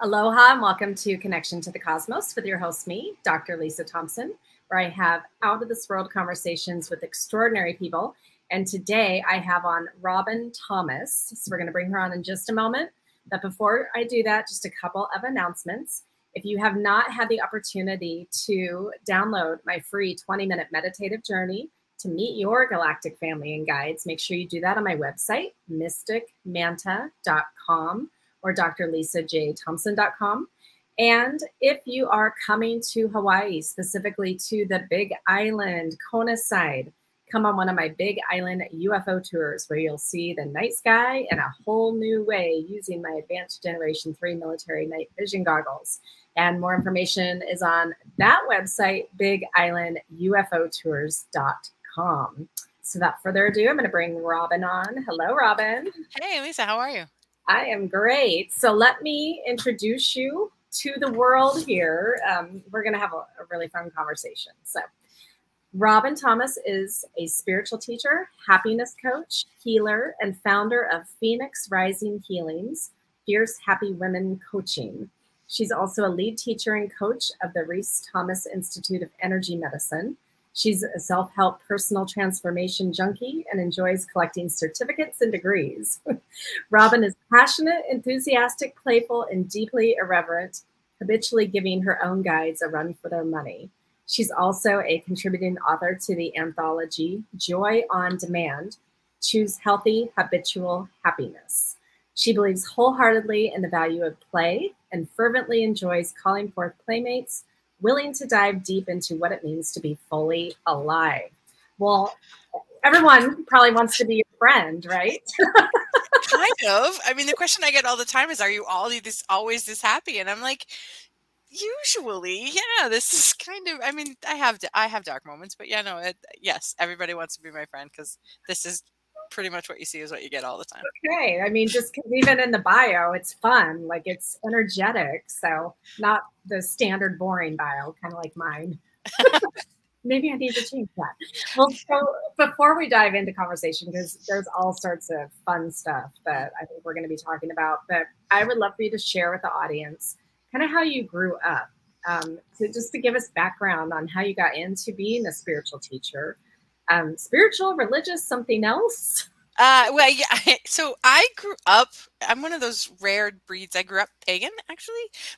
Aloha and welcome to Connection to the Cosmos with your host, me, Dr. Lisa Thompson, where I have out of this world conversations with extraordinary people. And today I have on Robin Thomas. So we're going to bring her on in just a moment. But before I do that, just a couple of announcements. If you have not had the opportunity to download my free 20 minute meditative journey to meet your galactic family and guides, make sure you do that on my website, mysticmanta.com or drlisajthompson.com. And if you are coming to Hawaii, specifically to the Big Island, Kona side, come on one of my Big Island UFO tours where you'll see the night sky in a whole new way using my Advanced Generation 3 military night vision goggles. And more information is on that website, bigislandUFOtours.com. So without further ado, I'm going to bring Robin on. Hello, Robin. Hey, Lisa, how are you? I am great. So let me introduce you to the world here. Um, we're going to have a, a really fun conversation. So, Robin Thomas is a spiritual teacher, happiness coach, healer, and founder of Phoenix Rising Healings, Fierce Happy Women Coaching. She's also a lead teacher and coach of the Rhys Thomas Institute of Energy Medicine She's a self help personal transformation junkie and enjoys collecting certificates and degrees. Robin is passionate, enthusiastic, playful, and deeply irreverent, habitually giving her own guides a run for their money. She's also a contributing author to the anthology Joy on Demand Choose Healthy Habitual Happiness. She believes wholeheartedly in the value of play and fervently enjoys calling forth playmates willing to dive deep into what it means to be fully alive. Well, everyone probably wants to be your friend, right? kind of. I mean, the question I get all the time is, "Are you all this always this happy?" And I'm like, usually, yeah. This is kind of. I mean, I have I have dark moments, but yeah, no. It, yes, everybody wants to be my friend because this is pretty much what you see is what you get all the time. Okay. I mean, just because even in the bio, it's fun. Like it's energetic. So not the standard boring bio, kind of like mine. Maybe I need to change that. Well, so before we dive into conversation, because there's all sorts of fun stuff that I think we're going to be talking about, but I would love for you to share with the audience kind of how you grew up. Um, to just to give us background on how you got into being a spiritual teacher, um, spiritual, religious, something else? Uh, well, yeah. So I grew up. I'm one of those rare breeds. I grew up pagan. Actually,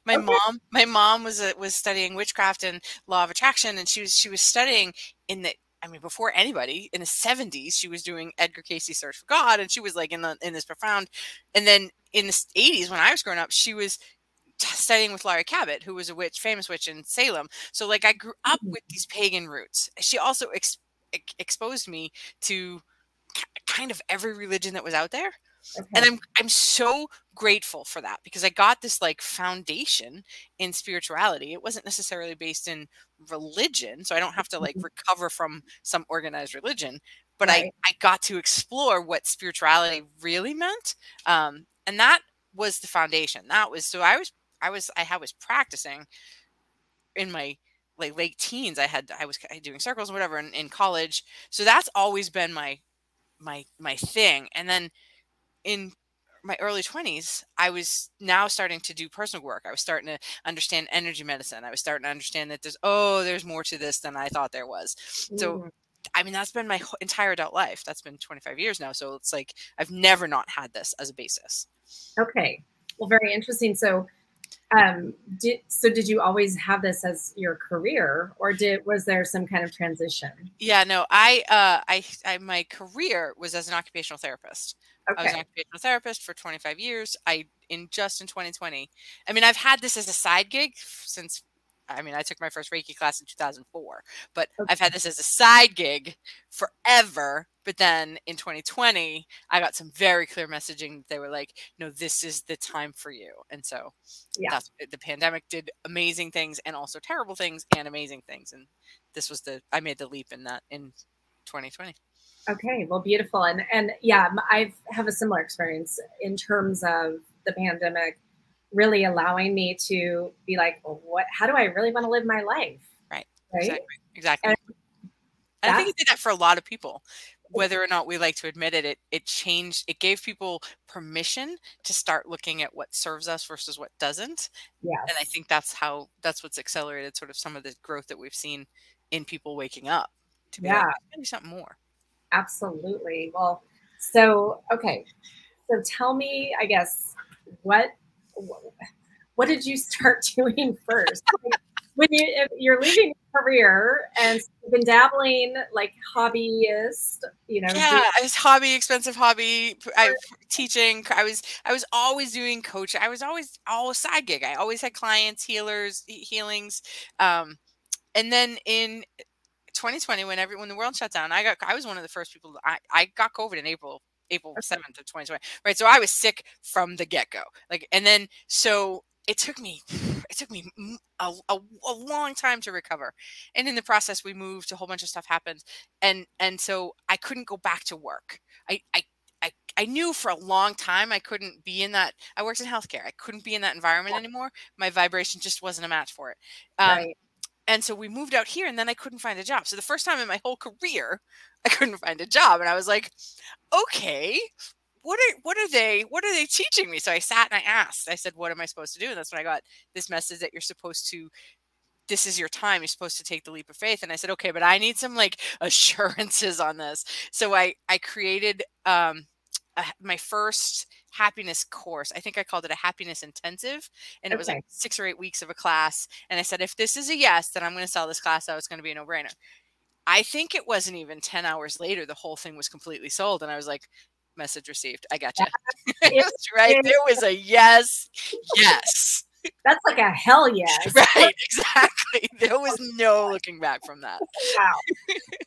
my okay. mom, my mom was a, was studying witchcraft and law of attraction, and she was she was studying in the. I mean, before anybody in the 70s, she was doing Edgar Cayce's Search for God, and she was like in the in this profound. And then in the 80s, when I was growing up, she was studying with Laurie Cabot, who was a witch, famous witch in Salem. So like I grew up mm. with these pagan roots. She also ex- exposed me to kind of every religion that was out there. Okay. And I'm I'm so grateful for that because I got this like foundation in spirituality. It wasn't necessarily based in religion, so I don't have to like mm-hmm. recover from some organized religion, but right. I I got to explore what spirituality really meant. Um, and that was the foundation. That was so I was I was I was practicing in my like late teens. I had I was doing circles and whatever in, in college. So that's always been my my my thing. And then in my early 20s i was now starting to do personal work. I was starting to understand energy medicine. I was starting to understand that there's oh there's more to this than i thought there was. So mm. i mean that's been my entire adult life. That's been 25 years now. So it's like i've never not had this as a basis. Okay. Well very interesting. So um did so did you always have this as your career or did was there some kind of transition? Yeah no i uh i, I my career was as an occupational therapist. Okay. i was an occupational therapist for 25 years. I in just in 2020 i mean i've had this as a side gig since I mean, I took my first Reiki class in 2004, but okay. I've had this as a side gig forever. But then in 2020, I got some very clear messaging. They were like, no, this is the time for you. And so yeah. that's eh, the pandemic did amazing things and also terrible things and amazing things. And this was the, I made the leap in that in 2020. Okay, well, beautiful, and and yeah, I have a similar experience in terms of the pandemic really allowing me to be like, well, what, how do I really want to live my life? Right. Right. Exactly. exactly. And, I think it did that for a lot of people. whether or not we like to admit it, it it changed. It gave people permission to start looking at what serves us versus what doesn't. Yes. And I think that's how that's what's accelerated sort of some of the growth that we've seen in people waking up to be Yeah. like, "Maybe something more. Absolutely. Well, so okay. So tell me, I guess, what what did you start doing first? When you if you're leaving your career and you've been dabbling like hobbyist, you know, Yeah, I was hobby, expensive hobby. I teaching. I was I was always doing coach. I was always all side gig. I always had clients, healers, healings. Um, and then in 2020, when every when the world shut down, I got I was one of the first people. I I got COVID in April April 7th of 2020. Right, so I was sick from the get go. Like, and then so it took me it took me a a long time to recover and in the process we moved a whole bunch of stuff happened and and so i couldn't go back to work i i I, I knew for a long time I couldn't be in that. I worked in healthcare. I couldn't be in that environment anymore. My vibration just wasn't a match for it. Um, right. And so we moved out here and then I couldn't find a job. So the first time in my whole career, I couldn't find a job. And I was like, okay, what are what are they what are they teaching me? So I sat and I asked. I said, what am I supposed to do? And that's when I got this message that you're supposed to this is your time. You're supposed to take the leap of faith. And I said, okay, but I need some like assurances on this. So I I created um a, my first happiness course. I think I called it a happiness intensive. And it was like six or eight weeks of a class. And I said, if this is a yes, then I'm going to sell this class out. It's going to be a no brainer. I think it wasn't even 10 hours later, the whole thing was completely sold. And I was like, message received. I got you. Right. There was a yes, yes. That's like a hell yes. Right, exactly. There was no looking back from that. Wow.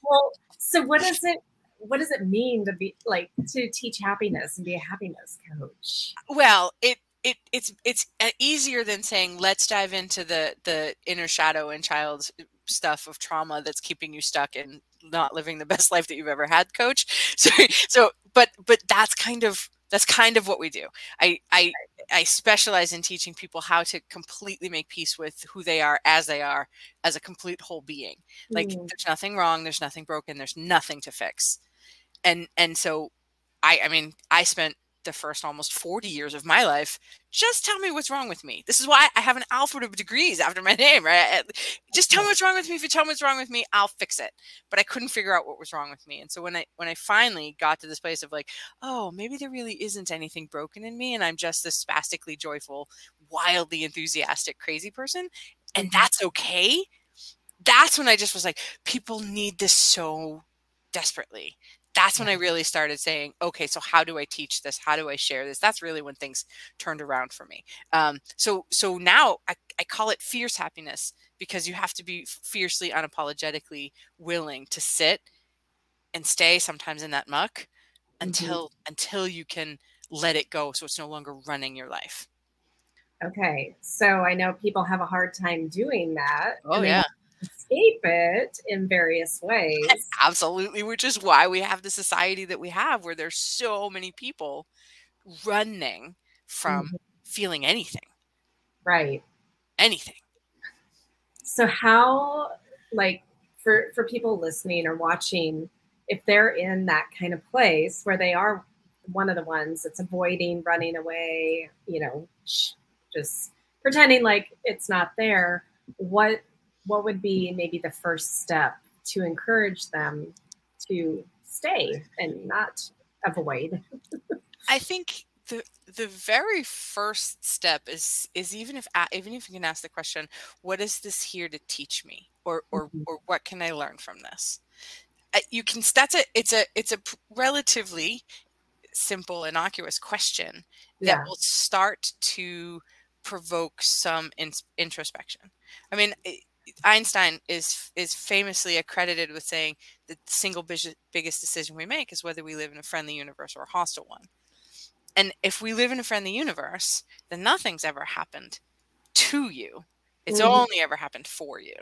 well, so what is it what does it mean to be like to teach happiness and be a happiness coach? Well, it it it's it's uh, easier than saying let's dive into the the inner shadow and child's stuff of trauma that's keeping you stuck and not living the best life that you've ever had coach. So so but but that's kind of that's kind of what we do. I i i specialize in teaching people how to completely make peace with who they are as they are as a complete whole being. Like Mm, there's nothing wrong there's nothing broken there's nothing to fix and and so i i mean i spent the first almost 40 years of my life just tell me what's wrong with me. This is why i have an alphabet of degrees after my name right? Just tell me what's wrong with me. If you tell me what's wrong with me i'll fix it. But i couldn't figure out what was wrong with me. And so when i when i finally got to this place of like oh maybe there really isn't anything broken in me and i'm just this spastically joyful wildly enthusiastic crazy person and Mhm. that's okay that's when i just was like people need this so desperately that's when I really started saying, okay, so how do I teach this? How do I share this? That's really when things turned around for me. Um, so so now I, I call it fierce happiness because you have to be fiercely, unapologetically willing to sit and stay sometimes in that muck until until you can let it go so it's no longer running your life. Okay. So I know people have a hard time doing that. Oh yeah. Escape it in various ways. Absolutely, which is why we have the society that we have where there's so many people running from Mhm. feeling anything. Right. Anything. So how like for for people listening or watching, if they're in that kind of place where they are one of the ones that's avoiding running away, you know, just pretending like it's not there, what what would be maybe the first step to encourage them to stay and not avoid? I think the the very first step is is even if even if you can ask the question, what is this here to teach me, or or Mhm. or what can I learn from this? Uh, You can. That's a. It's a. It's a relatively simple, innocuous question that Yeah. will start to provoke some ins introspection. I mean. Einstein is is famously accredited with saying the single bis- biggest decision we make is whether we live in a friendly universe or a hostile one. And if we live in a friendly universe, then nothing's ever happened to you. It's Mhm. only ever happened for you.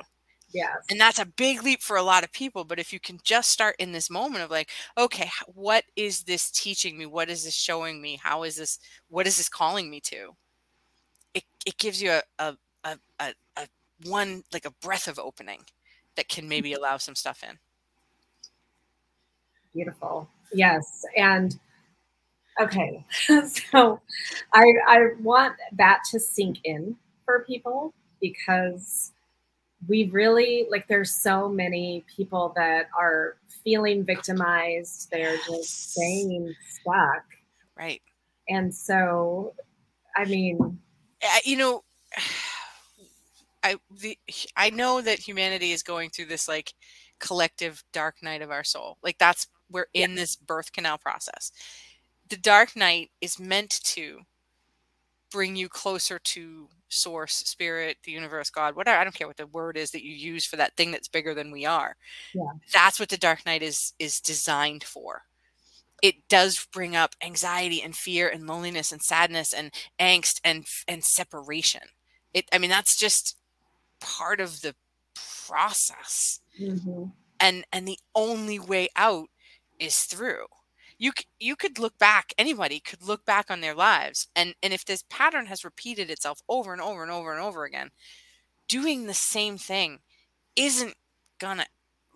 Yes. And that's a big leap for a lot of people. But if you can just start in this moment of like, okay, what is this teaching me? What is this showing me? How is this, what is this calling me to? It, it gives you a, a, a, a, a one, like a breath of opening that can maybe allow some stuff in. Beautiful. Yes. And okay. so I I want that to sink in for people because we really like there's so many people that are feeling victimized. They're just staying stuck. Right. And so I mean you know I the I know that humanity is going through this like collective dark night of our soul. Like that's we're in yeah. this birth canal process. The dark night is meant to bring you closer to source, spirit, the universe, God, whatever. I don't care what the word is that you use for that thing that's bigger than we are. Yeah. That's what the dark night is is designed for. It does bring up anxiety and fear and loneliness and sadness and angst and and separation. It I mean that's just part of the process. Mm-hmm. And and the only way out is through you you could look back anybody could look back on their lives and and if this pattern has repeated itself over and over and over and over again doing the same thing isn't gonna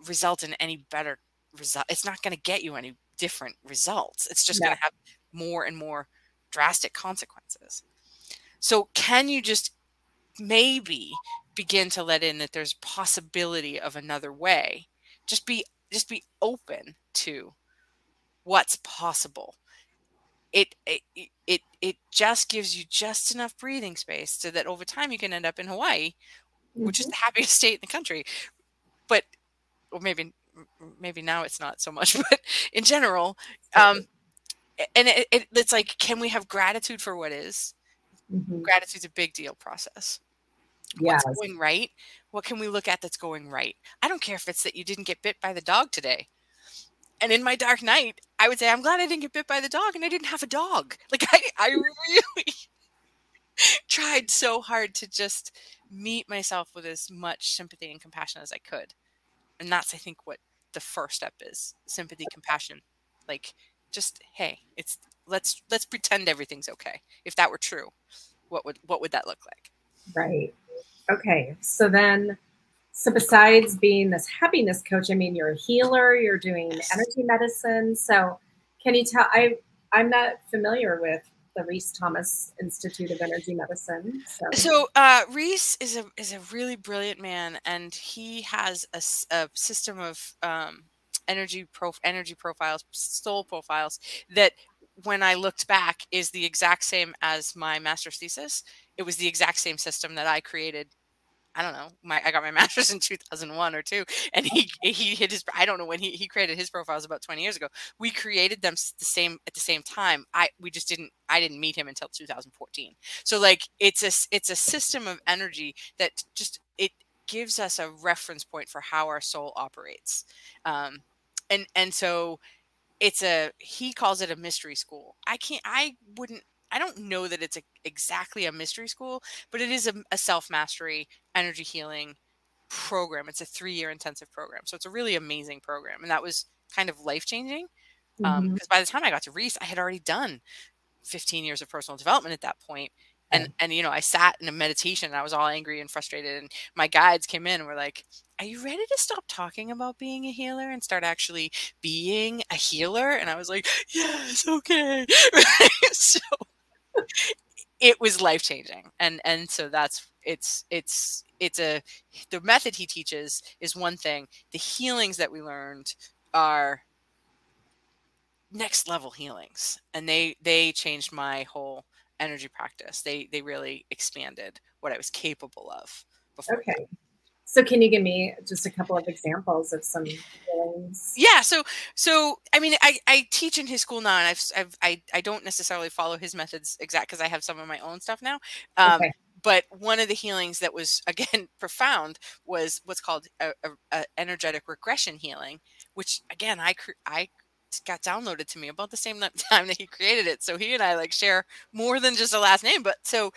result in any better result it's not gonna get you any different results it's just gonna have more and more drastic consequences so can you just maybe begin to let in that there's possibility of another way just be just be open to what's possible. It, it it it just gives you just enough breathing space so that over time you can end up in Hawaii, which is mm-hmm. the happiest state in the country. But or maybe maybe now it's not so much, but in general, um, and it, it, it's like, can we have gratitude for what is? Mm-hmm. Gratitude's a big deal process. Yes. What's going right? What can we look at that's going right? I don't care if it's that you didn't get bit by the dog today and in my dark night, I would say, I'm glad I didn't get bit by the dog and I didn't have a dog. Like I, I really tried so hard to just meet myself with as much sympathy and compassion as I could. And that's I think what the first step is. Sympathy, compassion. Like just, hey, it's let's let's pretend everything's okay. If that were true, what would what would that look like? Right. Okay. So then so besides being this happiness coach, I mean, you're a healer, you're doing energy medicine. So can you tell, I, I'm not familiar with the Rhys Thomas Institute of Energy Medicine. So, so uh, Rhys is a is a really brilliant man, and he has a, a system of um, energy pro energy profiles, soul profiles that when I looked back is the exact same as my master's thesis. It was the exact same system that I created I don't know. My I got my master's in 2001 or two, and he he hit his. I don't know when he he created his profiles about 20 years ago. We created them the same at the same time. I we just didn't. I didn't meet him until 2014. So like it's a it's a system of energy that just it gives us a reference point for how our soul operates, um, and and so it's a he calls it a mystery school. I can't. I wouldn't I don't know that it's a, exactly a mystery school, but it is a, a self mastery energy healing program. It's a three year intensive program. So it's a really amazing program. And that was kind of life changing. Because um, mm-hmm. by the time I got to Rhys, I had already done 15 years of personal development at that point. And, and you know, I sat in a meditation and I was all angry and frustrated. And my guides came in and were like, Are you ready to stop talking about being a healer and start actually being a healer? And I was like, Yes, okay. so it was life changing and and so that's it's it's it's a the method he teaches is one thing. The healings that we learned are next level healings and they they changed my whole energy practice. They they really expanded what i was capable of before. Okay so can you give me just a couple of examples of some things? Yeah. So, so I mean, I, I teach in his school now, and I've, I've I I don't necessarily follow his methods exact because I have some of my own stuff now. Um, okay. But one of the healings that was again profound was what's called a, a, a energetic regression healing, which again I I got downloaded to me about the same time that he created it. So he and I like share more than just a last name, but so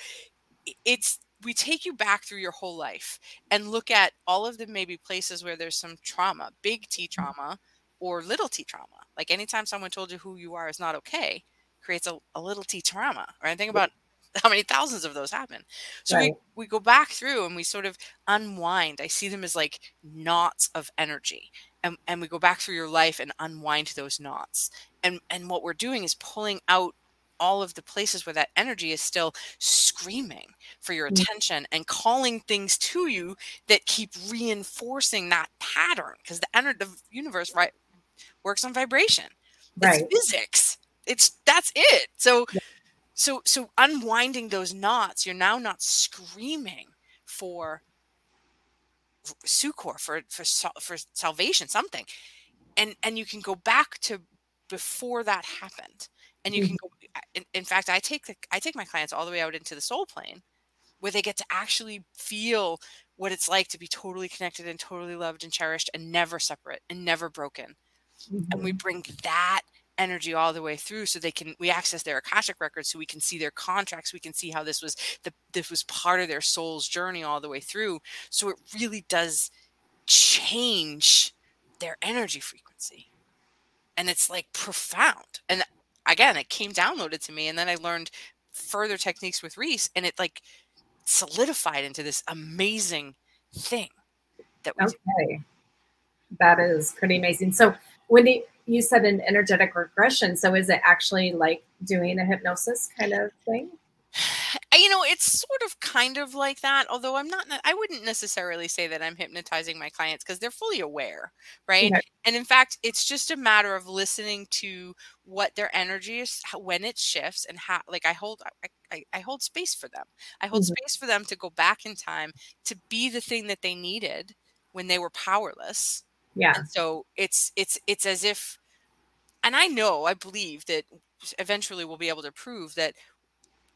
it's we take you back through your whole life and look at all of the maybe places where there's some trauma, big T mm-hmm. trauma or little t trauma. Like anytime someone told you who you are is not okay, creates a, a little t trauma. Right? Think about how many thousands of those happen. So right. we, we go back through and we sort of unwind. I see them as like knots of energy. and, and we go back through your life and unwind those knots and and what we're doing is pulling out all of the places where that energy is still screaming for your Mm. attention and calling things to you that keep reinforcing that pattern because the energy the universe right works on vibration Right. it's physics it's that's it so Yeah. so so unwinding those knots you're now not screaming for succor for for for salvation something and and you can go back to before that happened and you can go in, in fact i take the i take my clients all the way out into the soul plane where they get to actually feel what it's like to be totally connected and totally loved and cherished and never separate and never broken. And we Mhm. bring that energy all the way through so they can we access their akashic records so we can see their contracts we can see how this was the this was part of their soul's journey all the way through. So it really does change their energy frequency. And it's like profound. And again it came downloaded to me and then i learned further techniques with Rhys and it like solidified into this amazing thing that do. Okay. That is pretty amazing. So when you, you said an energetic regression, so is it actually like doing a hypnosis kind of thing? You know it's sort of kind of like that although i'm not i wouldn't necessarily say that i'm hypnotizing my clients because they're fully aware right Okay. and in fact it's just a matter of listening to what their energy is when it shifts and how like i hold I, I, I hold space for them i hold Mhm. space for them to go back in time to be the thing that they needed when they were powerless Yeah. and so it's it's it's as if and i know i believe that eventually we'll be able to prove that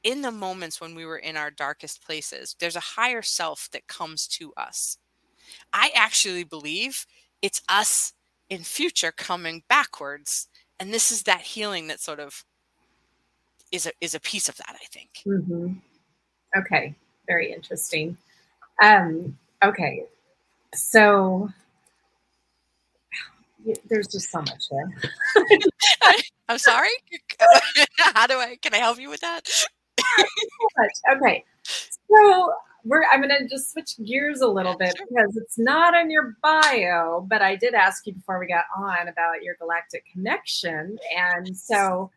in the moments when we were in our darkest places there's a higher self that comes to us i actually believe it's us in future coming backwards and this is that healing that sort of is a is a piece of that i think hmm Okay. Very interesting. Um, okay. So there's just so much there. i'm sorry how do i can i help you with that. Okay. So we're I'm gonna just switch gears a little bit because it's not in your bio, but I did ask you before we got on about your galactic connection. And so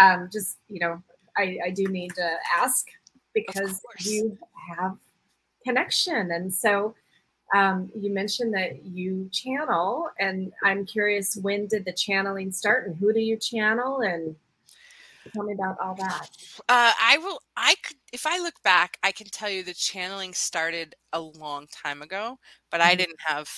um just you know, I, I do need to ask because you have connection. And so um, you mentioned that you channel, and I'm curious when did the channeling start and who do you channel? And tell me about all that. Uh, I will. I could, if I look back, I can tell you the channeling started a long time ago, but I Mhm. didn't have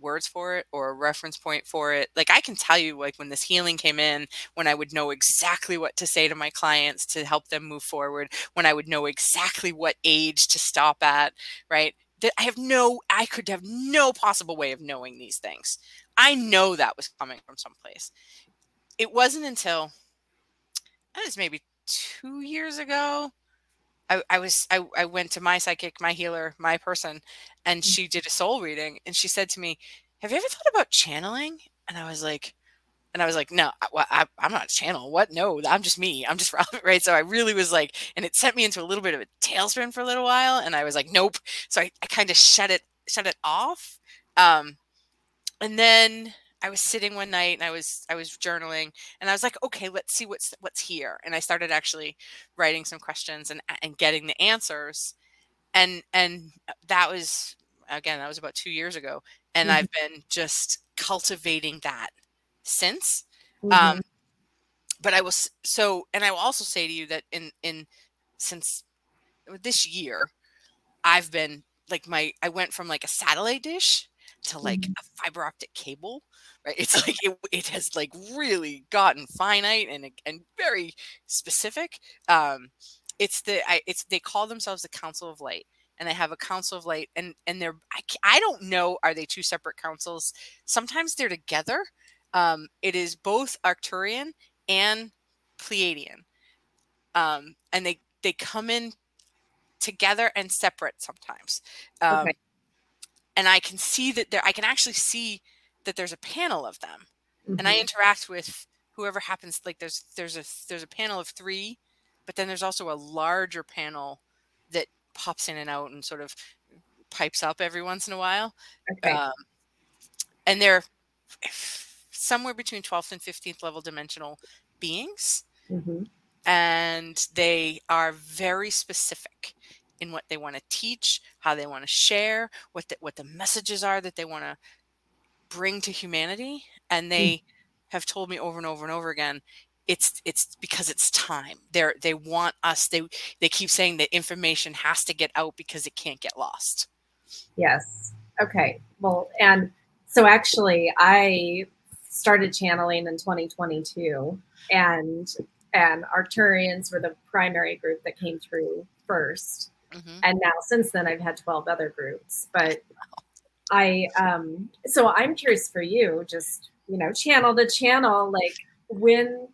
words for it or a reference point for it. Like I can tell you, like when this healing came in, when I would know exactly what to say to my clients to help them move forward, when I would know exactly what age to stop at, right? That I have no, I could have no possible way of knowing these things. I know that was coming from someplace. It wasn't until that was maybe two years ago. I, I was I, I went to my psychic, my healer, my person, and she did a soul reading, and she said to me, "Have you ever thought about channeling?" And I was like, and I was like, "No, I, well, I, I'm not a channel. What? No, I'm just me. I'm just Robin, right?" So I really was like, and it sent me into a little bit of a tailspin for a little while, and I was like, "Nope." So I, I kind of shut it shut it off, um, and then I was sitting one night and I was I was journaling and I was like, okay, let's see what's what's here. And I started actually writing some questions and and getting the answers. And and that was again, that was about 2 years ago and Mhm. I've been just cultivating that since. Mhm. Um but I was so and I will also say to you that in in since this year I've been like my I went from like a satellite dish to like Mhm. a fiber optic cable right it's like it, it has like really gotten finite and and very specific um it's the I, it's they call themselves the council of light and they have a council of light and and they're I, I don't know are they two separate councils sometimes they're together um it is both arcturian and pleiadian um and they they come in together and separate sometimes um Okay. And i can see that there i can actually see that there's a panel of them and I Mhm. interact with whoever happens. Like there's there's a there's a panel of three, but then there's also a larger panel that pops in and out and sort of pipes up every once in a while. okay. Um, and they're somewhere between 12th and 15th level dimensional beings. Mm-hmm. And they are very specific in what they want to teach, how they want to share, what the, what the messages are that they want to bring to humanity. And they mm-hmm. have told me over and over and over again, it's it's because it's time. They're they want us. They they keep saying that information has to get out because it can't get lost. Yes. Okay. Well, and so actually, I started channeling in 2022, and and Arcturians were the primary group that came through 1st mm-hmm. and now since then I've had 12 other groups. But I um, so I'm curious for you, just you know, channel to channel, like when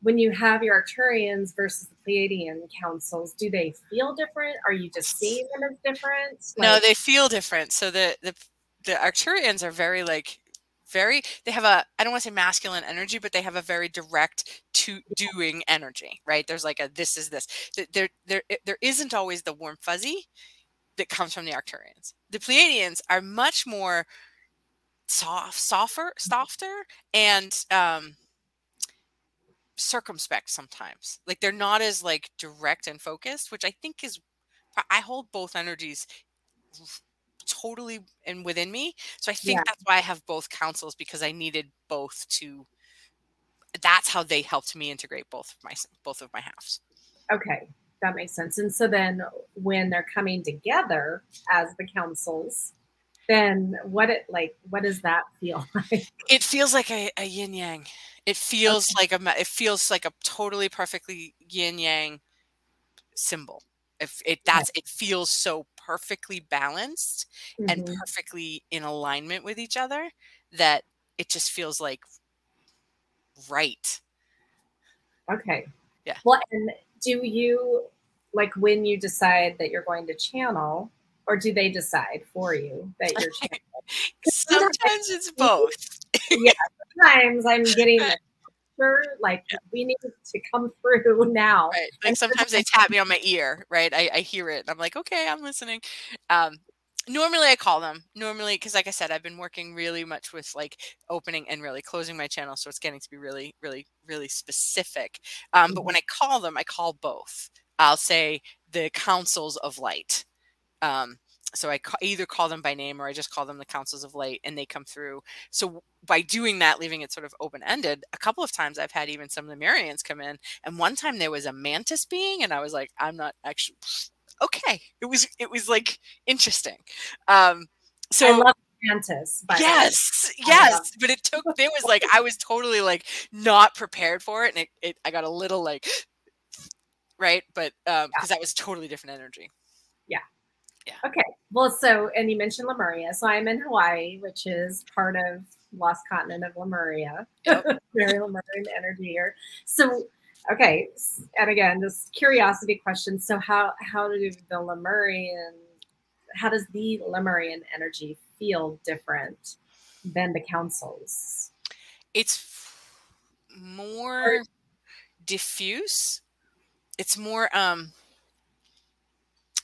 when you have your Arcturians versus the Pleiadian councils, do they feel different? Are you just seeing them as different? Like, no, they feel different. So the the the Arcturians are very like very they have a I don't want to say masculine energy, but they have a very direct to doing energy, right? There's like a this is this. There there there isn't always the warm fuzzy that comes from the Arcturians. The Pleiadians are much more soft, softer, softer, and um, circumspect sometimes. Like they're not as like direct and focused, which I think is I hold both energies totally and within me. So I think yeah. that's why I have both councils because I needed both to that's how they helped me integrate both of my both of my halves. Okay, that makes sense. And so then when they're coming together as the councils, then what it like what does that feel like? It feels like a, a yin yang. It feels okay. like a it feels like a totally perfectly yin yang symbol. If it that's it feels so perfectly balanced mm-hmm. and perfectly in alignment with each other that it just feels like right. Okay. Yeah. Well, and do you like when you decide that you're going to channel, or do they decide for you that you're channeling? sometimes it's both. yeah, sometimes I'm getting like yeah. we need to come through now. Right. Like sometimes they tap me on my ear, right? I, I hear it and I'm like, okay, I'm listening. Um, normally I call them normally because like I said, I've been working really much with like opening and really closing my channel. So it's getting to be really, really, really specific. Um. But when mm-hmm. I call them, I call both. I'll say the councils of light. Um, so I ca- either call them by name or I just call them the councils of light and they come through. So by doing that, leaving it sort of open ended, a couple of times I've had even some of the Lemurians come in. And one time there was a mantis being, and I was like, I'm not actually okay. It was it was like interesting. Um so I love mantis. yes, yes. But it took it was like I was totally like not prepared for it, and it, it I got a little like right, but um because yeah. that was totally different energy. Yeah. Yeah. Okay. Well, so, and you mentioned Lemuria. So I'm in Hawaii, which is part of lost continent of Lemuria. Yep. Very Lemurian energy here. So, okay. And again, just curiosity question. So how, how do the Lemurian, how does the Lemurian energy feel different than the councils? It's more diffuse. It's more, um,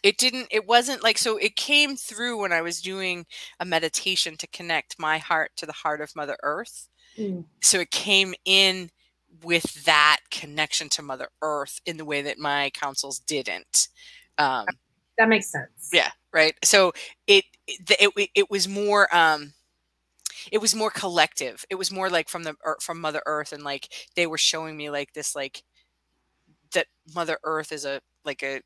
it didn't it wasn't like so it came through when i was doing a meditation to connect my heart to the heart of mother earth. Mm. so it came in with that connection to mother earth in the way that my councils didn't um that makes sense. yeah right? So it it, it, it was more um it was more collective. It was more like from the from mother earth and like they were showing me like this like that mother earth is a like a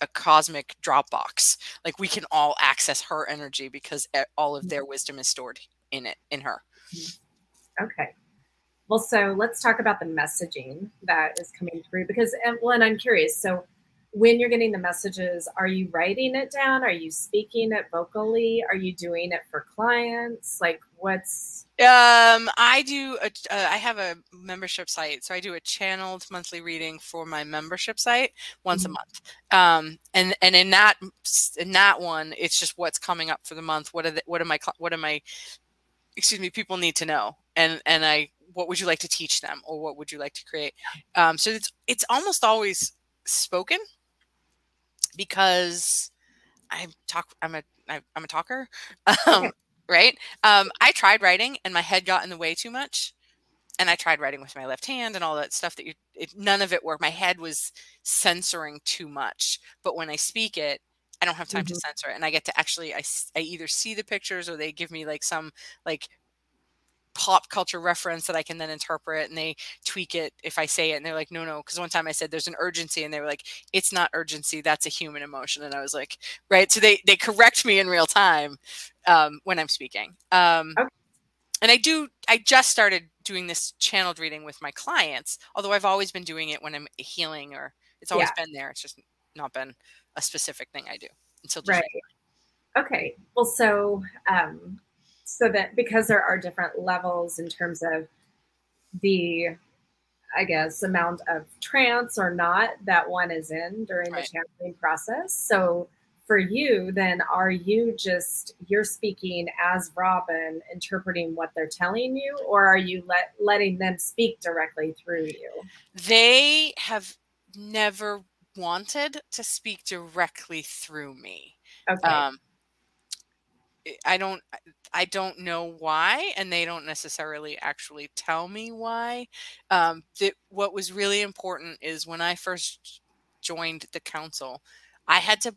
a cosmic Dropbox. Like we can all access her energy because all of their wisdom is stored in it, in her. Mm-hmm. Okay. Well, so let's talk about the messaging that is coming through because, well, and I'm curious. So, when you're getting the messages, are you writing it down? Are you speaking it vocally? Are you doing it for clients? Like, what's um i do a, uh, I have a membership site so i do a channeled monthly reading for my membership site once mm-hmm. a month um and and in that in that one it's just what's coming up for the month what are the, what am i what am i excuse me people need to know and and i what would you like to teach them or what would you like to create um so it's it's almost always spoken because I talk. I'm a I'm a talker. Um, right? Um, I tried writing and my head got in the way too much. And I tried writing with my left hand and all that stuff that you, it, none of it worked. My head was censoring too much. But when I speak it, I don't have time mm-hmm. to censor it. And I get to actually, I, I either see the pictures or they give me like some like pop culture reference that I can then interpret and they tweak it if I say it and they're like, no, no. Cause one time I said there's an urgency and they were like, it's not urgency. That's a human emotion. And I was like, right. So they, they correct me in real time um, when I'm speaking. Um, okay. And I do, I just started doing this channeled reading with my clients, although I've always been doing it when I'm healing or it's always yeah. been there. It's just not been a specific thing I do until right. Okay. Well, so um, so that because there are different levels in terms of the I guess amount of trance or not that one is in during right. the channeling process. So for you, then are you just you're speaking as Robin, interpreting what they're telling you, or are you let letting them speak directly through you? They have never wanted to speak directly through me. Okay. Um, I don't I don't know why, and they don't necessarily actually tell me why. Um, that what was really important is when I first joined the council, I had to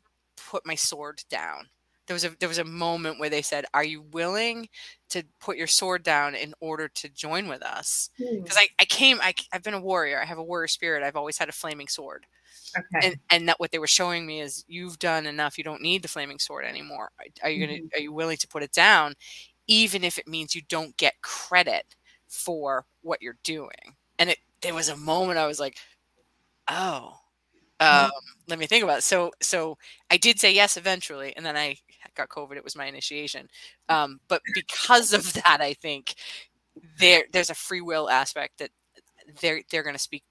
put my sword down. There was a there was a moment where they said, "Are you willing to put your sword down in order to join with us?" Because hmm. I, I came I, I've been a warrior. I have a warrior spirit. I've always had a flaming sword. Okay. And and that what they were showing me is you've done enough. You don't need the flaming sword anymore. Are you gonna mm-hmm. are you willing to put it down, even if it means you don't get credit for what you're doing? And it there was a moment I was like, oh, mm-hmm. um, let me think about it. So so I did say yes eventually, and then I got COVID. It was my initiation. Um, but because of that, I think there there's a free will aspect that they're they're going to speak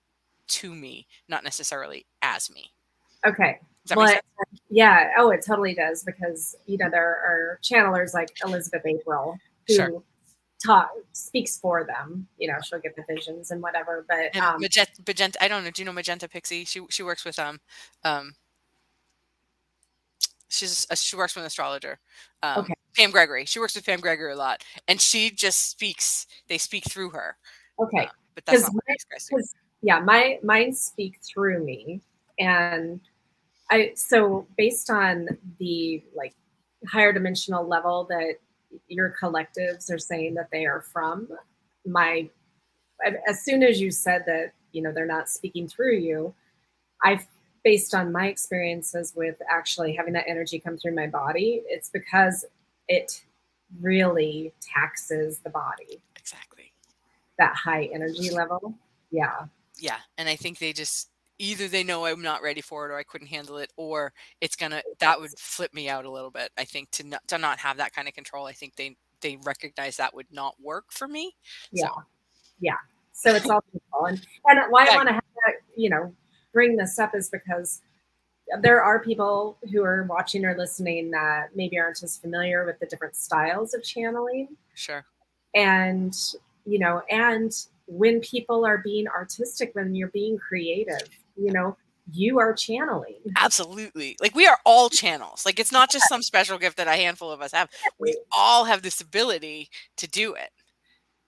to me, not necessarily as me. Okay. Well, yeah. Oh, it totally does because you know there are channelers like Elizabeth April who sure. talk speaks for them. You know, she'll get the visions and whatever. But and um, Magenta, Magenta, I don't know. Do you know Magenta Pixie? She she works with um um. She's a, she works with an astrologer. Um, okay. Pam Gregory. She works with Pam Gregory a lot, and she just speaks. They speak through her. Okay. Uh, but that's not my, yeah, my mine speak through me. And I so based on the like higher dimensional level that your collectives are saying that they are from, my as soon as you said that, you know, they're not speaking through you, I've based on my experiences with actually having that energy come through my body, it's because it really taxes the body. Exactly. That high energy level. Yeah yeah, and I think they just either they know I'm not ready for it or I couldn't handle it, or it's gonna that would flip me out a little bit. I think to not to not have that kind of control, I think they they recognize that would not work for me. Yeah, so. yeah. So it's all control, and and why. I want to have that, you know, bring this up is because there are people who are watching or listening that maybe aren't as familiar with the different styles of channeling. Sure. And you know, and when people are being artistic, when you're being creative, you know, you are channeling. Absolutely. Like we are all channels. Like it's not just some special gift that a handful of us have. We all have this ability to do it.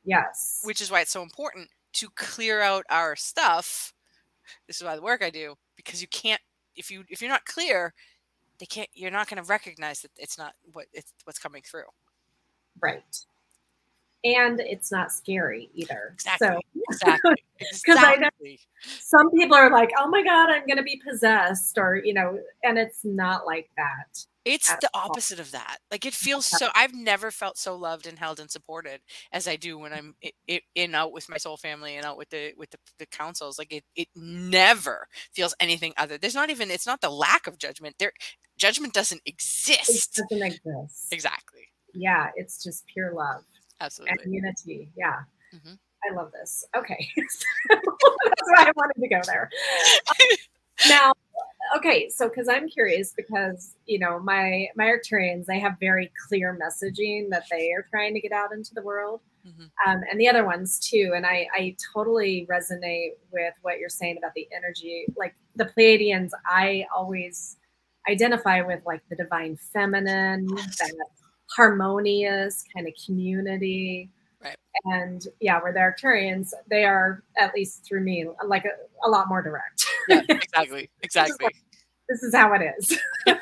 Yes. Which is why it's so important to clear out our stuff. This is why the work I do because you can't if you if you're not clear, they can't you're not going to recognize that it's not what it's what's coming through. Right and it's not scary either. Exactly. So, exactly. Because exactly. I know some people are like, "Oh my god, I'm going to be possessed," or you know, and it's not like that. It's the all. opposite of that. Like it feels so. I've never felt so loved and held and supported as I do when I'm in out with my soul family and out with the with the, the councils. Like it, it never feels anything other. There's not even. It's not the lack of judgment. There, judgment doesn't exist. It doesn't exist. Exactly. Yeah, it's just pure love. Absolutely. And unity. Yeah. Mm-hmm. I love this. Okay. That's why I wanted to go there. now, okay, so because I'm curious because you know my my Arcturians they have very clear messaging that they are trying to get out into the world, mm-hmm. um, and the other ones too. And I I totally resonate with what you're saying about the energy. Like the Pleiadians, I always identify with like the divine feminine, that harmonious kind of community. And yeah, where the Arcturians, they are, at least through me, like a, a lot more direct. Yeah, exactly. Exactly. this is how it is. and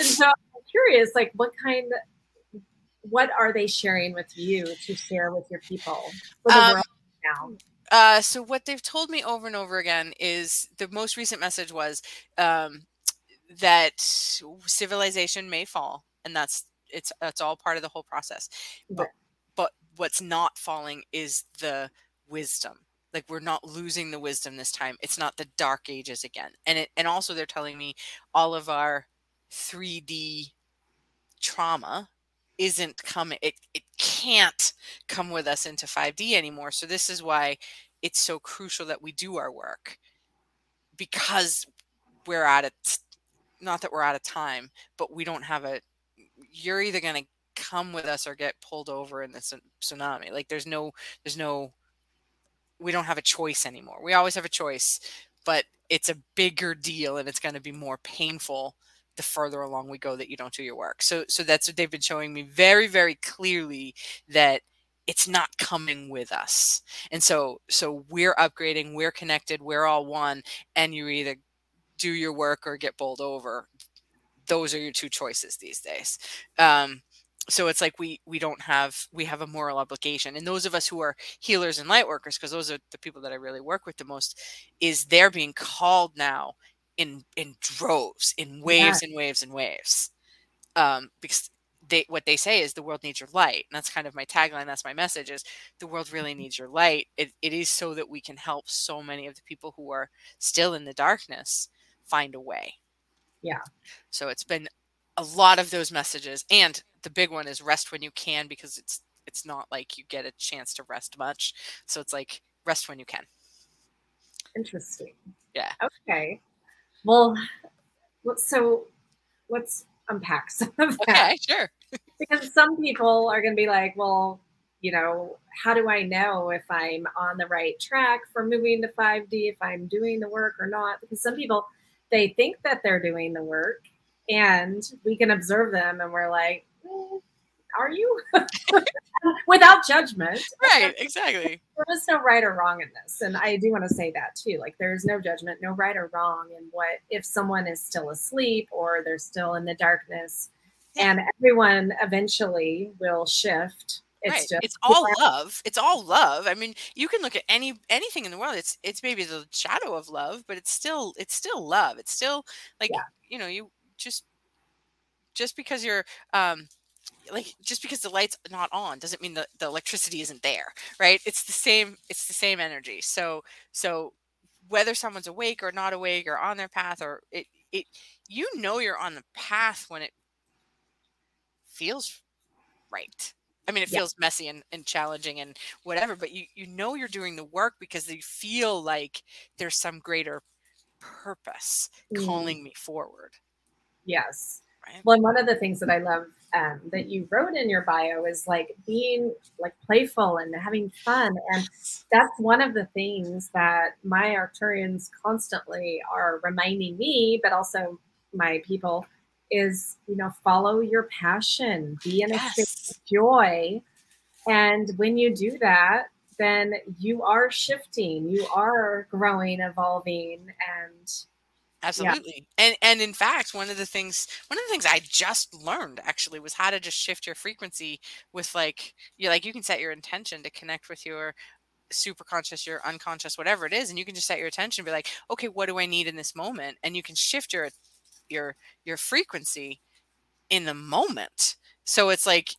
so I'm curious, like what kind what are they sharing with you to share with your people for the Um, world now? Uh, so what they've told me over and over again is the most recent message was um, that civilization may fall, and that's it's it's all part of the whole process. But what's not falling is the wisdom. Like we're not losing the wisdom this time. It's not the dark ages again. And it and also they're telling me all of our 3D trauma isn't coming it it can't come with us into 5D anymore. So this is why it's so crucial that we do our work because we're at it not that we're out of time, but we don't have a you're either going to come with us or get pulled over in the tsunami. Like there's no there's no we don't have a choice anymore. We always have a choice, but it's a bigger deal and it's going to be more painful the further along we go that you don't do your work. So so that's what they've been showing me very very clearly that it's not coming with us. And so so we're upgrading, we're connected, we're all one and you either do your work or get bowled over. Those are your two choices these days. Um so it's like we we don't have we have a moral obligation and those of us who are healers and light workers because those are the people that i really work with the most is they're being called now in in droves in waves and waves and waves. Um because they what they say is the world needs your light and that's kind of my tagline that's my message is the world really needs your light. It, it is so that we can help so many of the people who are still in the darkness find a way. Yeah. so it's been a lot of those messages and the big one is rest when you can because it's it's not like you get a chance to rest much so it's like rest when you can Interesting. Yeah. Okay. Well, so let's unpack some of that. okay sure because some people are going to be like, well, you know, how do I know if I'm on the right track for moving to 5D, if I'm doing the work or not? Because some people, they think that they're doing the work and we can observe them and we're like, "Mm, are you? Without judgment. right exactly There is no right or wrong in this. And I do want to say that too. Like, there's no judgment, no right or wrong in what, if someone is still asleep or they're still in the darkness. And everyone eventually will shift. It's right. just it's all love. It's all love. I mean, you can look at any anything in the world. It's it's maybe the shadow of love, but it's still it's still love. It's still like Yeah. you know you just just because you're um like just because the light's not on doesn't mean that the electricity isn't there right it's the same it's the same energy so so whether someone's awake or not awake or on their path or it it you know you're on the path when it feels right i mean it Yeah. feels messy and, and challenging and whatever but you you know you're doing the work because you feel like there's some greater purpose Mm. calling me forward Yes. Right Well, and one of the things that I love um, that you wrote in your bio is like being like playful and having fun. And that's one of the things that my Arcturians constantly are reminding me, but also my people, is you know, follow your passion, be in a state yes of joy. And when you do that, then you are shifting, you are growing, evolving, and Absolutely. And and in fact, one of the things one of the things I just learned actually was how to just shift your frequency with like you like you can set your intention to connect with your super conscious, your unconscious, whatever it is, and you can just set your attention be like, okay, what do I need in this moment? And you can shift your your your frequency in the moment. So it's like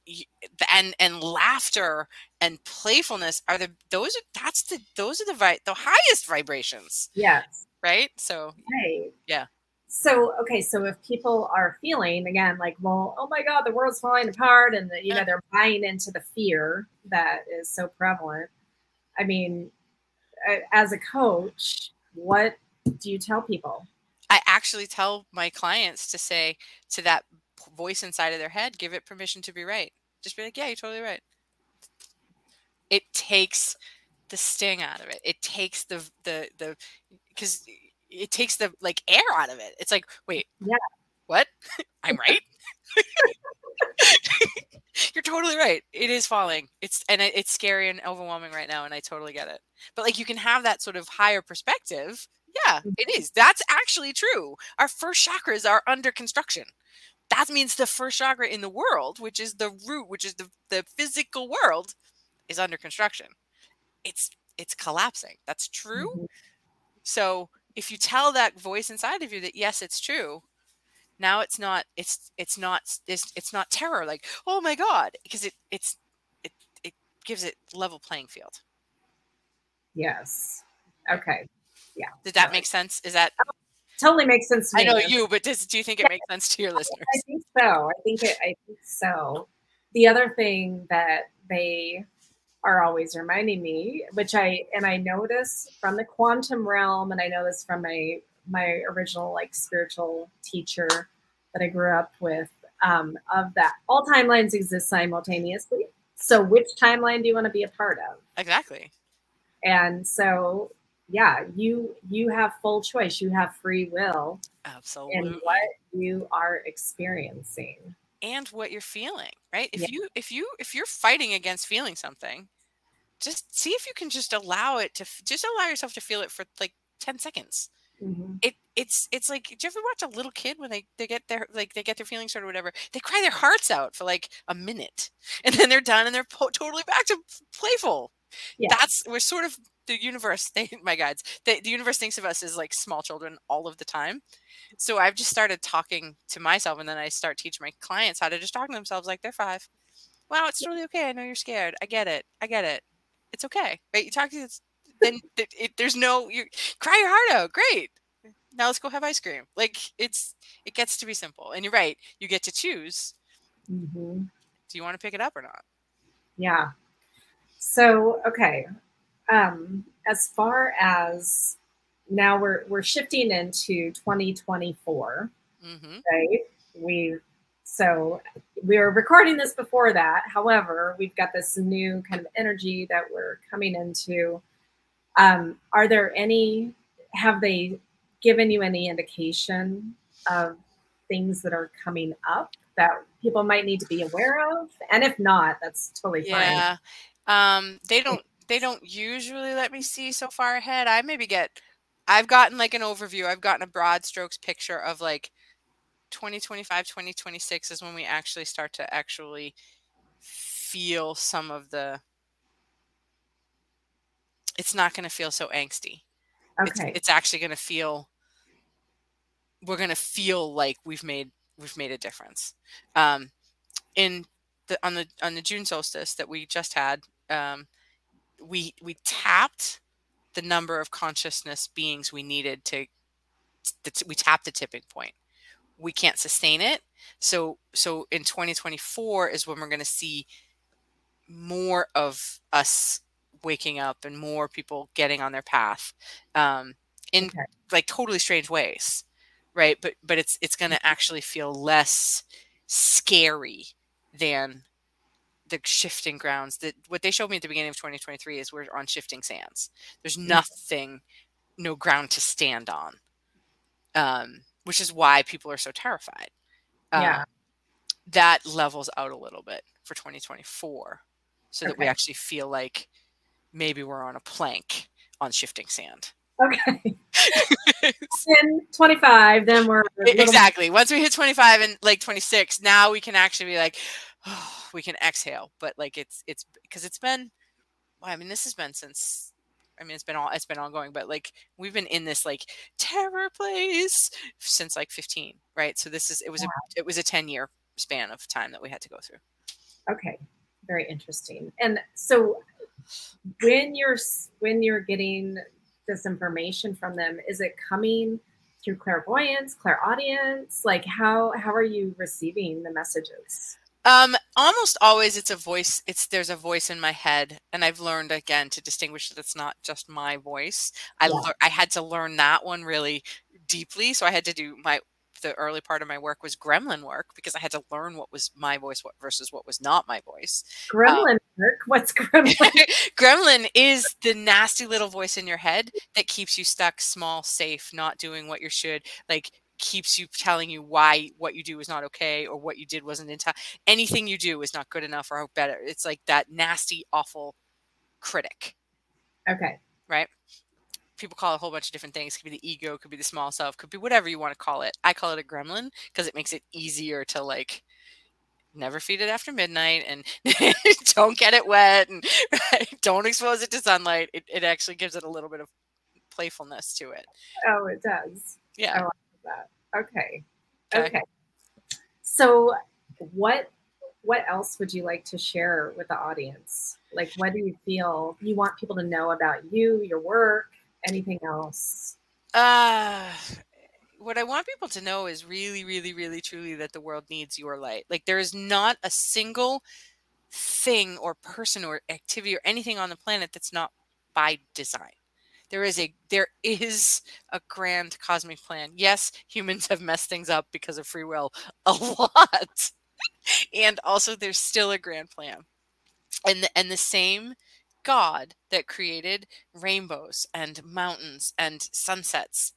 and and laughter and playfulness are the those are that's the those are the vi- the highest vibrations, yes. right? So Right. Yeah. So okay, so if people are feeling again like, well, oh my God, the world's falling apart, and the, you know they're buying into the fear that is so prevalent. I mean, as a coach, what do you tell people? I actually tell my clients to say to that voice inside of their head, give it permission to be right. Just be like, yeah, you're totally right. It takes the sting out of it. It takes the the the because it takes the like air out of it. It's like, wait, Yeah. what? I'm right. You're totally right. It is falling. It's and it, it's scary and overwhelming right now, and I totally get it. But like you can have that sort of higher perspective. Yeah, it mm-hmm. is. That's actually true. Our first chakras are under construction. That means the first chakra in the world, which is the root, which is the, the physical world, is under construction. It's it's collapsing. That's true. Mm-hmm. So if you tell that voice inside of you that yes, it's true, now it's not it's it's not it's, it's not terror like oh my god because it it's it it gives it level playing field yes okay yeah did that make sense is that oh, totally makes sense i know you but does do you think it makes sense to your listeners i think so i think it i think so the other thing that they are always reminding me which i and i know this from the quantum realm and i know this from my my original like spiritual teacher that I grew up with um, of that all timelines exist simultaneously. So which timeline do you want to be a part of? Exactly. And so yeah, you you have full choice. You have free will. Absolutely. In what you are experiencing. And what you're feeling, right? If yeah. you if you if you're fighting against feeling something, just see if you can just allow it to just allow yourself to feel it for like 10 seconds Mm-hmm. It it's it's like do you ever watch a little kid when they they get their like they get their feelings hurt or whatever they cry their hearts out for like a minute and then they're done and they're po- totally back to playful. Yeah. That's we're sort of the universe. They my guides the, the universe thinks of us as like small children all of the time. So I've just started talking to myself and then I start teaching my clients how to just talk to themselves like they're five. Wow, it's totally okay. I know you're scared. I get it. I get it. It's okay. Right? You talk to then it, it, there's no you cry your heart out. Great. Now let's go have ice cream. Like it's it gets to be simple. And you're right. You get to choose. Mm-hmm. Do you want to pick it up or not? Yeah. So okay. Um, as far as now we're we're shifting into 2024. Mm-hmm. Right. We so we were recording this before that. However, we've got this new kind of energy that we're coming into um, are there any, have they given you any indication of things that are coming up that people might need to be aware of? And if not, that's totally fine. Yeah. Um, they don't, they don't usually let me see so far ahead. I maybe get, I've gotten like an overview. I've gotten a broad strokes picture of like 2025, 2026 is when we actually start to actually feel some of the it's not going to feel so angsty. Okay. It's, it's actually going to feel we're going to feel like we've made we've made a difference. Um, in the on the on the June solstice that we just had, um, we we tapped the number of consciousness beings we needed to, we tapped the tipping point. We can't sustain it. So so in 2024 is when we're going to see more of us waking up and more people getting on their path um, in okay. like totally strange ways right but but it's it's going to mm-hmm. actually feel less scary than the shifting grounds that what they showed me at the beginning of 2023 is we're on shifting sands there's mm. nothing no ground to stand on um, which is why people are so terrified yeah um, that levels out a little bit for 2024 so okay. that we actually feel like maybe we're on a plank on shifting sand. Okay. in 25, then we're exactly. Once we hit 25 and like 26, now we can actually be like, oh, we can exhale. But like it's it's because it's been. Well, I mean, this has been since. I mean, it's been all it's been ongoing, but like we've been in this like terror place since like 15, right? So this is it was wow. a it was a 10 year span of time that we had to go through. Okay, very interesting. And so when you're when you're getting this information from them is it coming through clairvoyance clairaudience like how how are you receiving the messages um almost always it's a voice it's there's a voice in my head and i've learned again to distinguish that it's not just my voice i yeah. i had to learn that one really deeply so i had to do my the early part of my work was gremlin work because I had to learn what was my voice what, versus what was not my voice. Gremlin um, work? What's gremlin? gremlin is the nasty little voice in your head that keeps you stuck, small, safe, not doing what you should. Like keeps you telling you why what you do is not okay or what you did wasn't in time. Anything you do is not good enough or better. It's like that nasty, awful critic. Okay. Right? People call it a whole bunch of different things. It could be the ego, could be the small self, could be whatever you want to call it. I call it a gremlin because it makes it easier to like never feed it after midnight and don't get it wet and right? don't expose it to sunlight. It, it actually gives it a little bit of playfulness to it. Oh, it does. Yeah. I like that. Okay. okay. Okay. So what what else would you like to share with the audience? Like what do you feel you want people to know about you, your work, anything else? Uh what I want people to know is really, really, really, truly that the world needs your light. Like there is not a single thing or person or activity or anything on the planet that's not by design. There is a there is a grand cosmic plan. Yes, humans have messed things up because of free will a lot. and also there's still a grand plan. And the, and the same God that created rainbows and mountains and sunsets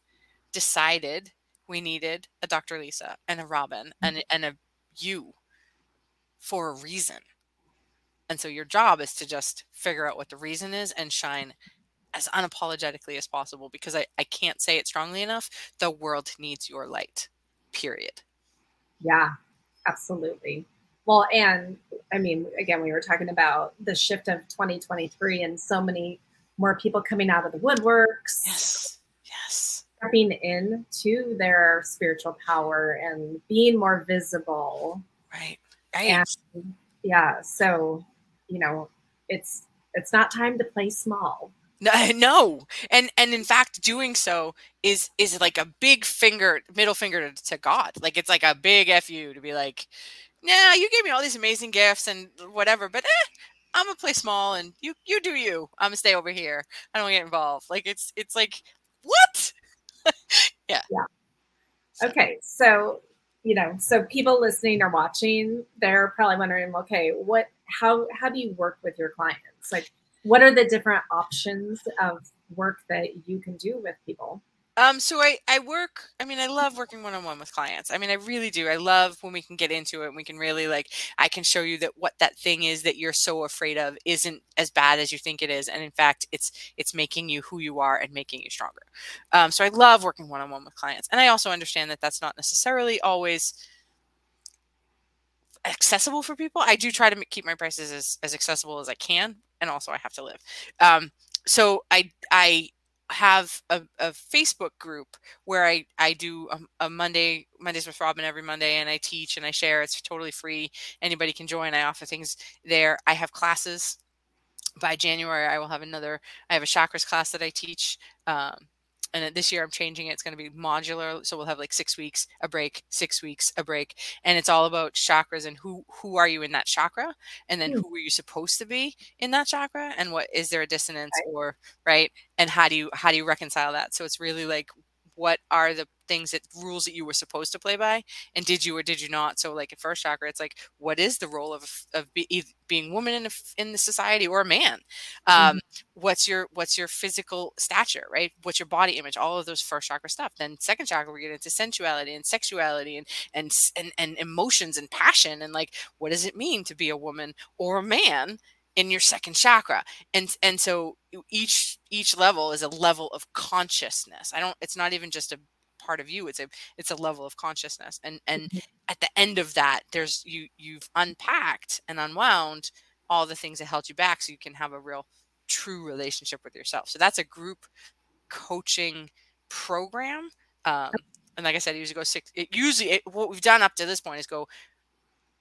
decided we needed a Dr. Lisa and a Robin and, and a you for a reason. And so your job is to just figure out what the reason is and shine as unapologetically as possible because I, I can't say it strongly enough. The world needs your light, period. Yeah, absolutely. Well, and I mean, again, we were talking about the shift of 2023 and so many more people coming out of the woodworks. Yes. Yes. Stepping into their spiritual power and being more visible. Right. Right. And, yeah. So, you know, it's it's not time to play small. No, and and in fact, doing so is is like a big finger, middle finger to, to God. Like it's like a big fu to be like, yeah, you gave me all these amazing gifts and whatever, but eh, I'm gonna play small and you you do you. I'm gonna stay over here. I don't get involved. Like it's it's like what? yeah. Yeah. Okay, so you know, so people listening or watching, they're probably wondering, okay, what, how, how do you work with your clients? Like, what are the different options of work that you can do with people? Um, so I, I work, I mean, I love working one-on-one with clients. I mean, I really do. I love when we can get into it and we can really like, I can show you that what that thing is that you're so afraid of isn't as bad as you think it is. And in fact, it's, it's making you who you are and making you stronger. Um, so I love working one-on-one with clients. And I also understand that that's not necessarily always accessible for people. I do try to keep my prices as, as accessible as I can and also I have to live. Um, so I I have a, a, Facebook group where I I do a, a, Monday Mondays with Robin every Monday, and I teach and I share. It's totally free. Anybody can join. I offer things there. I have classes. By January, I will have another. I have a chakras class that I teach. Um, and this year I'm changing it. It's going to be modular, so we'll have like six weeks a break, six weeks a break, and it's all about chakras and who who are you in that chakra, and then mm. who are you supposed to be in that chakra, and what is there a dissonance right. or right, and how do you how do you reconcile that? So it's really like what are the things that rules that you were supposed to play by and did you or did you not? So like at first chakra it's like what is the role of of be, being woman in a, in the society or a man? Um, mm-hmm. what's your what's your physical stature right? What's your body image? All of those first chakra stuff. Then second chakra we get into sensuality and sexuality and and and, and emotions and passion and like what does it mean to be a woman or a man in your second chakra. And and so each each level is a level of consciousness. I don't it's not even just a part of you it's a it's a level of consciousness. And and mm-hmm. at the end of that there's you you've unpacked and unwound all the things that held you back so you can have a real true relationship with yourself. So that's a group coaching program um and like i said it usually goes six it usually it, what we've done up to this point is go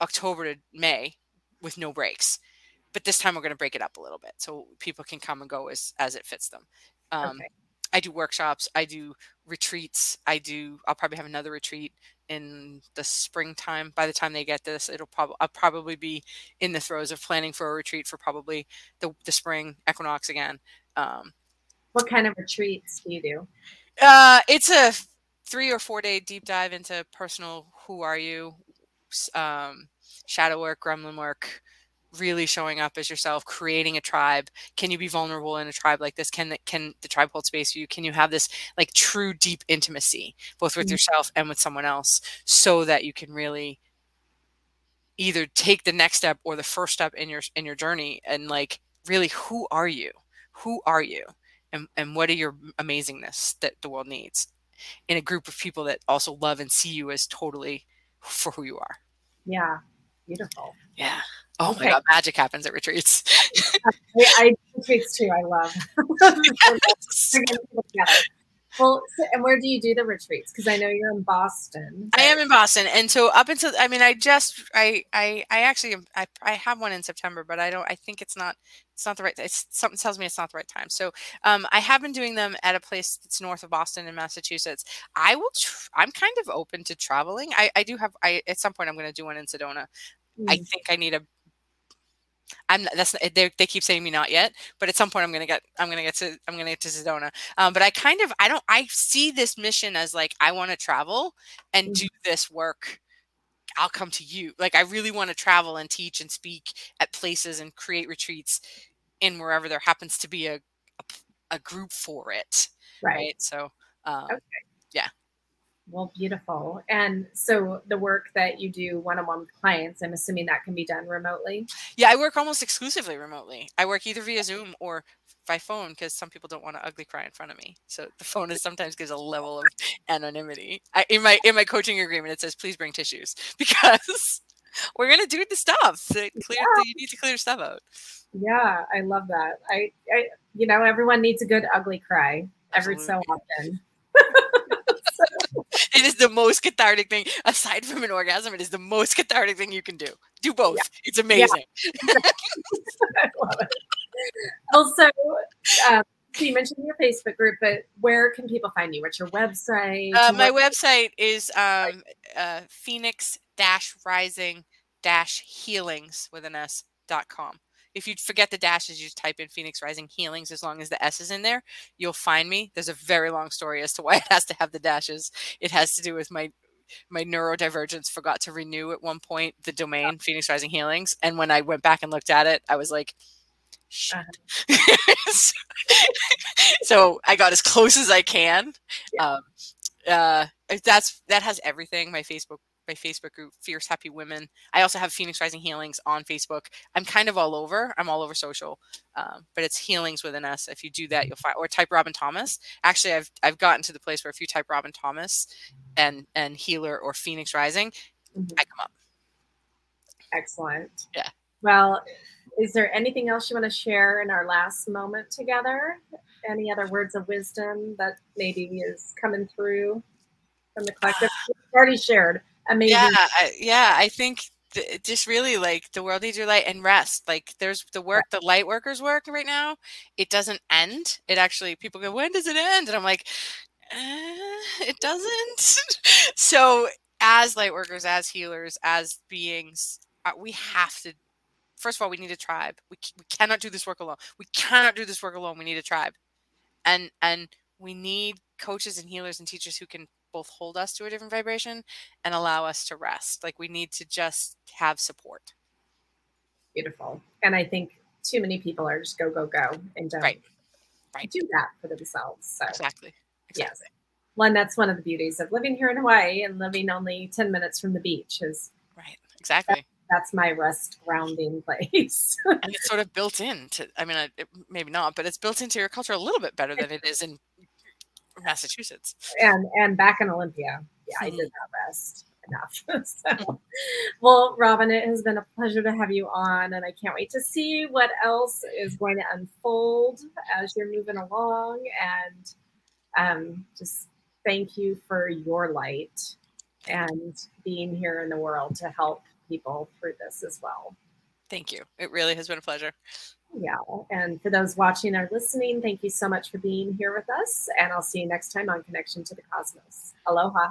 october to may with no breaks but this time we're going to break it up a little bit so people can come and go as as it fits them. Um, okay. I do workshops, I do retreats, I do. I'll probably have another retreat in the springtime. By the time they get this, it'll probably I'll probably be in the throes of planning for a retreat for probably the the spring equinox again. Um, what kind of retreats do you do? Uh, it's a three or four day deep dive into personal who are you, um, shadow work, gremlin work, really showing up as yourself creating a tribe? Can you be vulnerable in a tribe like this? Can the, can the tribe hold space for you? Can you have this like true deep intimacy both with mm-hmm. yourself and with someone else so that you can really either take the next step or the first step in your in your journey and like really who are you? Who are you? And, and what are your amazingness that the world needs? In a group of people that also love and see you as totally for who you are. Yeah. Beautiful. Yeah oh okay. my god magic happens at retreats I, I retreats too i love Well, so, and where do you do the retreats? Because I know you're in Boston. I am in Boston, and so up until I mean, I just I I I actually I I have one in September, but I don't. I think it's not it's not the right. It's something tells me it's not the right time. So um, I have been doing them at a place that's north of Boston in Massachusetts. I will. Tr- I'm kind of open to traveling. I I do have. I at some point I'm going to do one in Sedona. Mm. I think I need a I'm that's they, they keep saying me not yet, but at some point I'm gonna get I'm gonna get to I'm gonna get to Sedona. Um, but I kind of I don't I see this mission as like I want to travel and mm-hmm. do this work. I'll come to you. Like I really want to travel and teach and speak at places and create retreats in wherever there happens to be a a, a group for it. Right. right? So um, okay. yeah. Well, beautiful. And so the work that you do one on one with clients, I'm assuming that can be done remotely? Yeah, I work almost exclusively remotely. I work either via Zoom or by phone because some people don't want to ugly cry in front of me. So the phone is sometimes gives a level of anonymity. I, in my in my coaching agreement, it says please bring tissues because we're gonna do the stuff. Clear, yeah. you need to clear stuff out. Yeah, I love that. I, I you know, everyone needs a good ugly cry every Absolutely. so often. it is the most cathartic thing aside from an orgasm it is the most cathartic thing you can do do both yeah. it's amazing yeah. It. also um, so you mentioned your facebook group but where can people find you what's your website uh, my what- website is um, uh, phoenix-rising-healings with an S dot com if you forget the dashes, you just type in Phoenix Rising Healings as long as the S is in there, you'll find me. There's a very long story as to why it has to have the dashes. It has to do with my my neurodivergence forgot to renew at one point the domain Phoenix Rising Healings. And when I went back and looked at it, I was like, uh-huh. so I got as close as I can. Yeah. Um, uh, that's that has everything. My Facebook my Facebook group, Fierce Happy Women. I also have Phoenix Rising Healings on Facebook. I'm kind of all over. I'm all over social, um, but it's Healings Within Us. If you do that, you'll find or type Robin Thomas. Actually, I've I've gotten to the place where if you type Robin Thomas and and Healer or Phoenix Rising, mm-hmm. I come up. Excellent. Yeah. Well, is there anything else you want to share in our last moment together? Any other words of wisdom that maybe is coming through from the collective? already shared amazing. Yeah, I, yeah. I think th- just really like the world needs your light and rest. Like there's the work, the light workers work right now. It doesn't end. It actually people go, when does it end? And I'm like, uh, it doesn't. so as light workers, as healers, as beings, uh, we have to. First of all, we need a tribe. We, we cannot do this work alone. We cannot do this work alone. We need a tribe, and and we need coaches and healers and teachers who can both hold us to a different vibration and allow us to rest. Like we need to just have support. Beautiful. And I think too many people are just go, go, go and don't right. Right. do that for themselves. So exactly. exactly. Yes. Well, and that's one of the beauties of living here in Hawaii and living only 10 minutes from the beach is right. Exactly. that's my rest grounding place. and it's sort of built into, I mean, it, maybe not, but it's built into your culture a little bit better than it is in Massachusetts. And and back in Olympia. Yeah, I did not rest enough. so, well, Robin, it has been a pleasure to have you on, and I can't wait to see what else is going to unfold as you're moving along. And um, just thank you for your light and being here in the world to help people through this as well. Thank you. It really has been a pleasure. Yeah. And for those watching or listening, thank you so much for being here with us. And I'll see you next time on Connection to the Cosmos. Aloha.